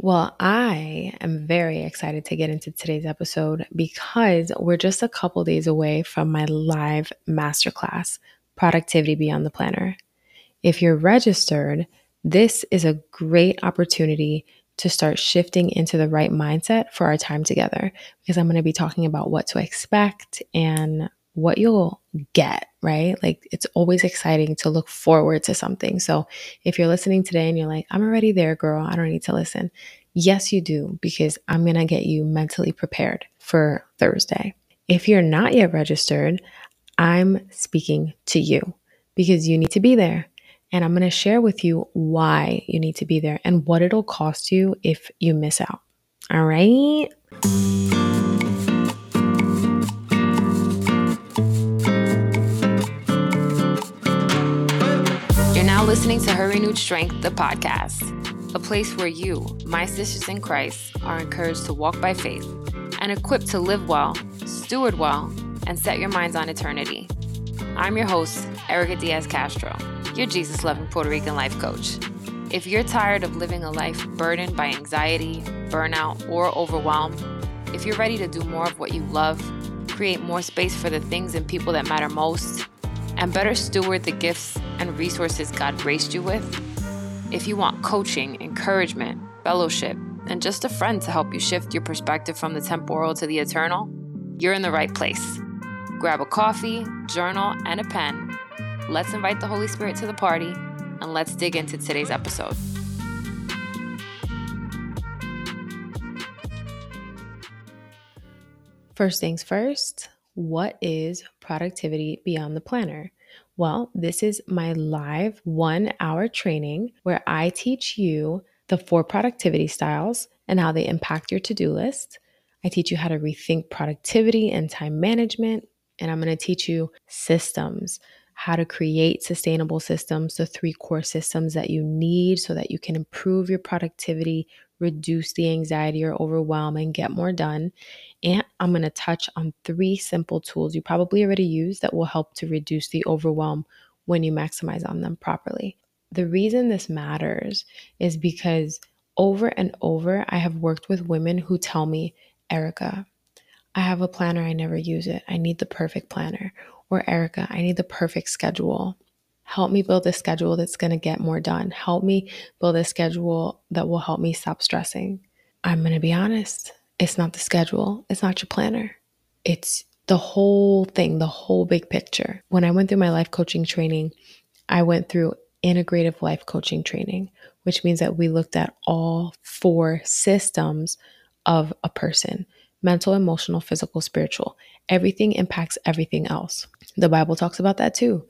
Well, I am very excited to get into today's episode because we're just a couple days away from my live masterclass, Productivity Beyond the Planner. If you're registered, this is a great opportunity to start shifting into the right mindset for our time together because I'm going to be talking about what to expect and what you'll get, right? Like it's always exciting to look forward to something. So if you're listening today and you're like, I'm already there, girl, I don't need to listen. Yes, you do, because I'm going to get you mentally prepared for Thursday. If you're not yet registered, I'm speaking to you because you need to be there. And I'm going to share with you why you need to be there and what it'll cost you if you miss out. All right. Listening to Her Renewed Strength, the podcast, a place where you, my sisters in Christ, are encouraged to walk by faith and equipped to live well, steward well, and set your minds on eternity. I'm your host, Erica Diaz Castro, your Jesus loving Puerto Rican life coach. If you're tired of living a life burdened by anxiety, burnout, or overwhelm, if you're ready to do more of what you love, create more space for the things and people that matter most, and better steward the gifts and resources God graced you with? If you want coaching, encouragement, fellowship, and just a friend to help you shift your perspective from the temporal to the eternal, you're in the right place. Grab a coffee, journal, and a pen. Let's invite the Holy Spirit to the party, and let's dig into today's episode. First things first, what is productivity beyond the planner? Well, this is my live one hour training where I teach you the four productivity styles and how they impact your to do list. I teach you how to rethink productivity and time management. And I'm going to teach you systems, how to create sustainable systems, the three core systems that you need so that you can improve your productivity, reduce the anxiety or overwhelm, and get more done. And I'm going to touch on three simple tools you probably already use that will help to reduce the overwhelm when you maximize on them properly. The reason this matters is because over and over, I have worked with women who tell me, Erica, I have a planner, I never use it. I need the perfect planner. Or, Erica, I need the perfect schedule. Help me build a schedule that's going to get more done. Help me build a schedule that will help me stop stressing. I'm going to be honest, it's not the schedule, it's not your planner. It's the whole thing, the whole big picture. When I went through my life coaching training, I went through integrative life coaching training, which means that we looked at all four systems of a person mental, emotional, physical, spiritual. Everything impacts everything else. The Bible talks about that too.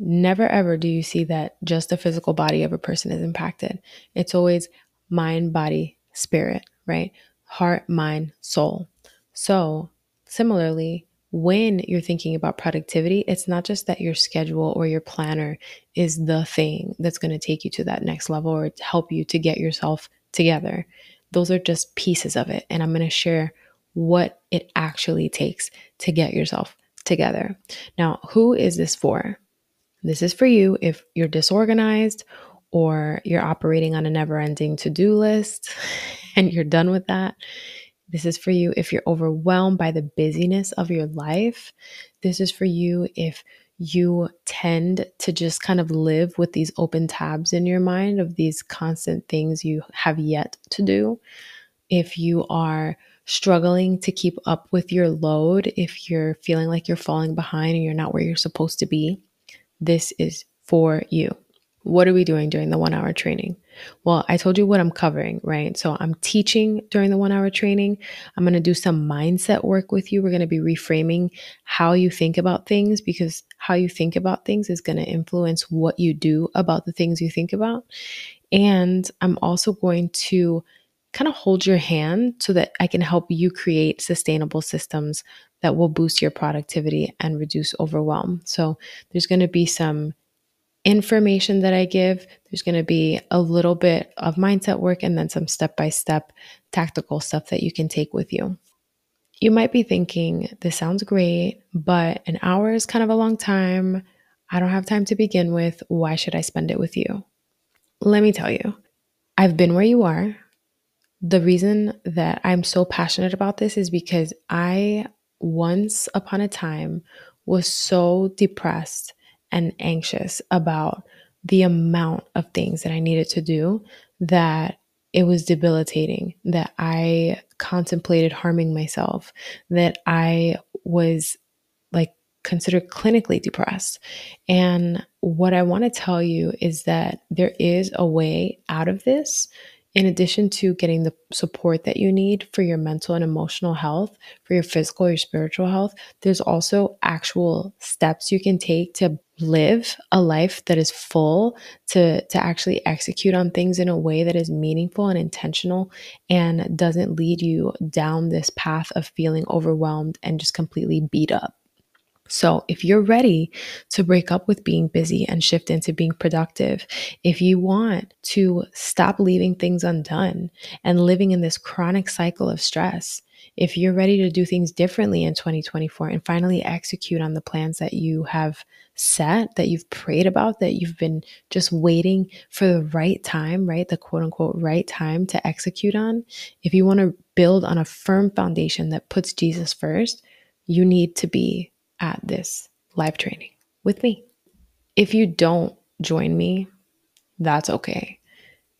Never ever do you see that just the physical body of a person is impacted. It's always mind, body, spirit, right? heart, mind, soul. So, similarly, when you're thinking about productivity, it's not just that your schedule or your planner is the thing that's going to take you to that next level or help you to get yourself together. Those are just pieces of it. And I'm going to share what it actually takes to get yourself together. Now, who is this for? This is for you if you're disorganized or you're operating on a never ending to do list and you're done with that. This is for you if you're overwhelmed by the busyness of your life. This is for you if you tend to just kind of live with these open tabs in your mind of these constant things you have yet to do. If you are struggling to keep up with your load, if you're feeling like you're falling behind and you're not where you're supposed to be, this is for you. What are we doing during the one hour training? Well, I told you what I'm covering, right? So I'm teaching during the one hour training. I'm going to do some mindset work with you. We're going to be reframing how you think about things because how you think about things is going to influence what you do about the things you think about. And I'm also going to kind of hold your hand so that I can help you create sustainable systems that will boost your productivity and reduce overwhelm. So there's going to be some information that I give. There's going to be a little bit of mindset work and then some step by step tactical stuff that you can take with you. You might be thinking, this sounds great, but an hour is kind of a long time. I don't have time to begin with. Why should I spend it with you? Let me tell you, I've been where you are. The reason that I'm so passionate about this is because I once upon a time was so depressed and anxious about the amount of things that I needed to do that it was debilitating, that I contemplated harming myself, that I was like considered clinically depressed. And what I want to tell you is that there is a way out of this in addition to getting the support that you need for your mental and emotional health, for your physical, your spiritual health, there's also actual steps you can take to live a life that is full, to, to actually execute on things in a way that is meaningful and intentional and doesn't lead you down this path of feeling overwhelmed and just completely beat up. So, if you're ready to break up with being busy and shift into being productive, if you want to stop leaving things undone and living in this chronic cycle of stress, if you're ready to do things differently in 2024 and finally execute on the plans that you have set, that you've prayed about, that you've been just waiting for the right time, right? The quote unquote right time to execute on, if you want to build on a firm foundation that puts Jesus first, you need to be at this live training with me. If you don't join me, that's okay.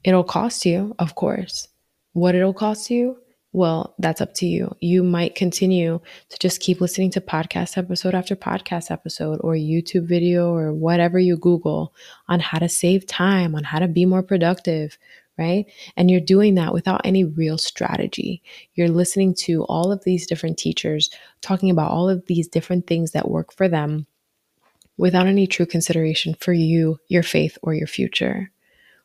It'll cost you, of course. What it'll cost you, well, that's up to you. You might continue to just keep listening to podcast episode after podcast episode or YouTube video or whatever you Google on how to save time, on how to be more productive, right? And you're doing that without any real strategy. You're listening to all of these different teachers talking about all of these different things that work for them without any true consideration for you, your faith, or your future.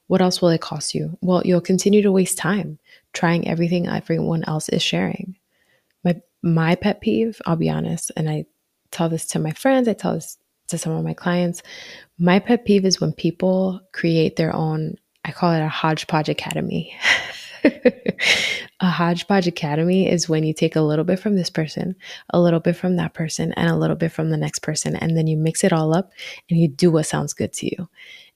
What else will it cost you? Well, you'll continue to waste time trying everything everyone else is sharing. My my pet peeve, I'll be honest, and I tell this to my friends, I tell this to some of my clients. My pet peeve is when people create their own I call it a hodgepodge academy. a hodgepodge academy is when you take a little bit from this person, a little bit from that person, and a little bit from the next person, and then you mix it all up and you do what sounds good to you.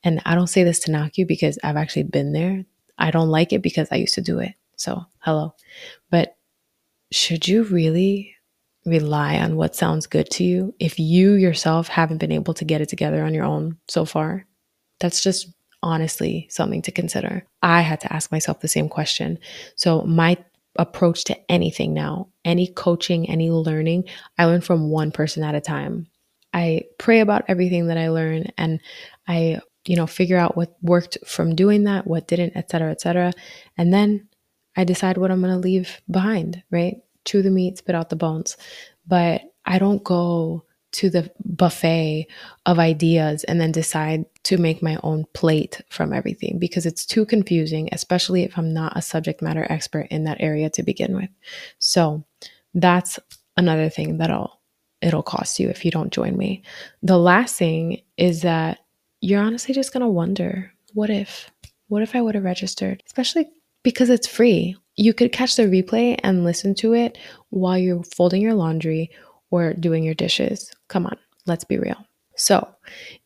And I don't say this to knock you because I've actually been there. I don't like it because I used to do it. So, hello. But should you really rely on what sounds good to you if you yourself haven't been able to get it together on your own so far? That's just honestly something to consider. I had to ask myself the same question. So, my approach to anything now, any coaching, any learning, I learn from one person at a time. I pray about everything that I learn and I, you know, figure out what worked from doing that, what didn't, et cetera, et cetera. And then I decide what I'm going to leave behind, right? Chew the meat, spit out the bones. But I don't go to the buffet of ideas and then decide to make my own plate from everything because it's too confusing, especially if I'm not a subject matter expert in that area to begin with. So that's another thing that'll it'll cost you if you don't join me. The last thing is that you're honestly just to wonder, what if? What if I would have registered? Especially because it's free. You could catch the replay and listen to it while you're folding your laundry or doing your dishes. Come on, let's be real. So,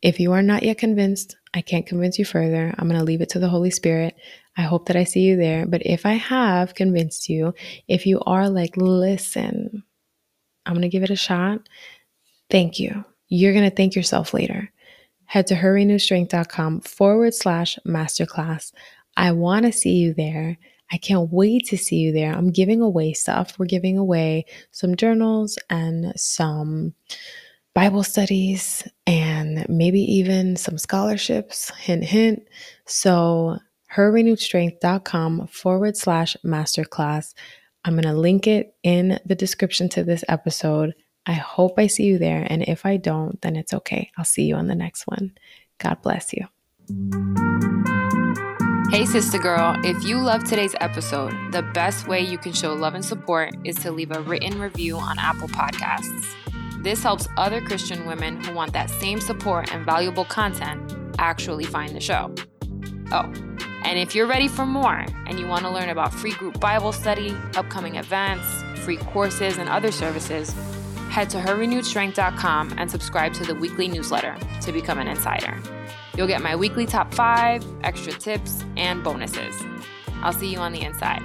if you are not yet convinced, I can't convince you further. I'm going to leave it to the Holy Spirit. I hope that I see you there. But if I have convinced you, if you are like, listen, I'm going to give it a shot, thank you. You're going to thank yourself later. Head to herrenewedstrength.com forward slash masterclass. I want to see you there. I can't wait to see you there. I'm giving away stuff. We're giving away some journals and some Bible studies and maybe even some scholarships. Hint, hint. So, herrenewedstrength.com forward slash masterclass. I'm going to link it in the description to this episode. I hope I see you there. And if I don't, then it's okay. I'll see you on the next one. God bless you. Hey, sister girl, if you love today's episode, the best way you can show love and support is to leave a written review on Apple Podcasts. This helps other Christian women who want that same support and valuable content actually find the show. Oh, and if you're ready for more and you want to learn about free group Bible study, upcoming events, free courses, and other services, head to herrenewedstrength.com and subscribe to the weekly newsletter to become an insider. You'll get my weekly top five, extra tips, and bonuses. I'll see you on the inside.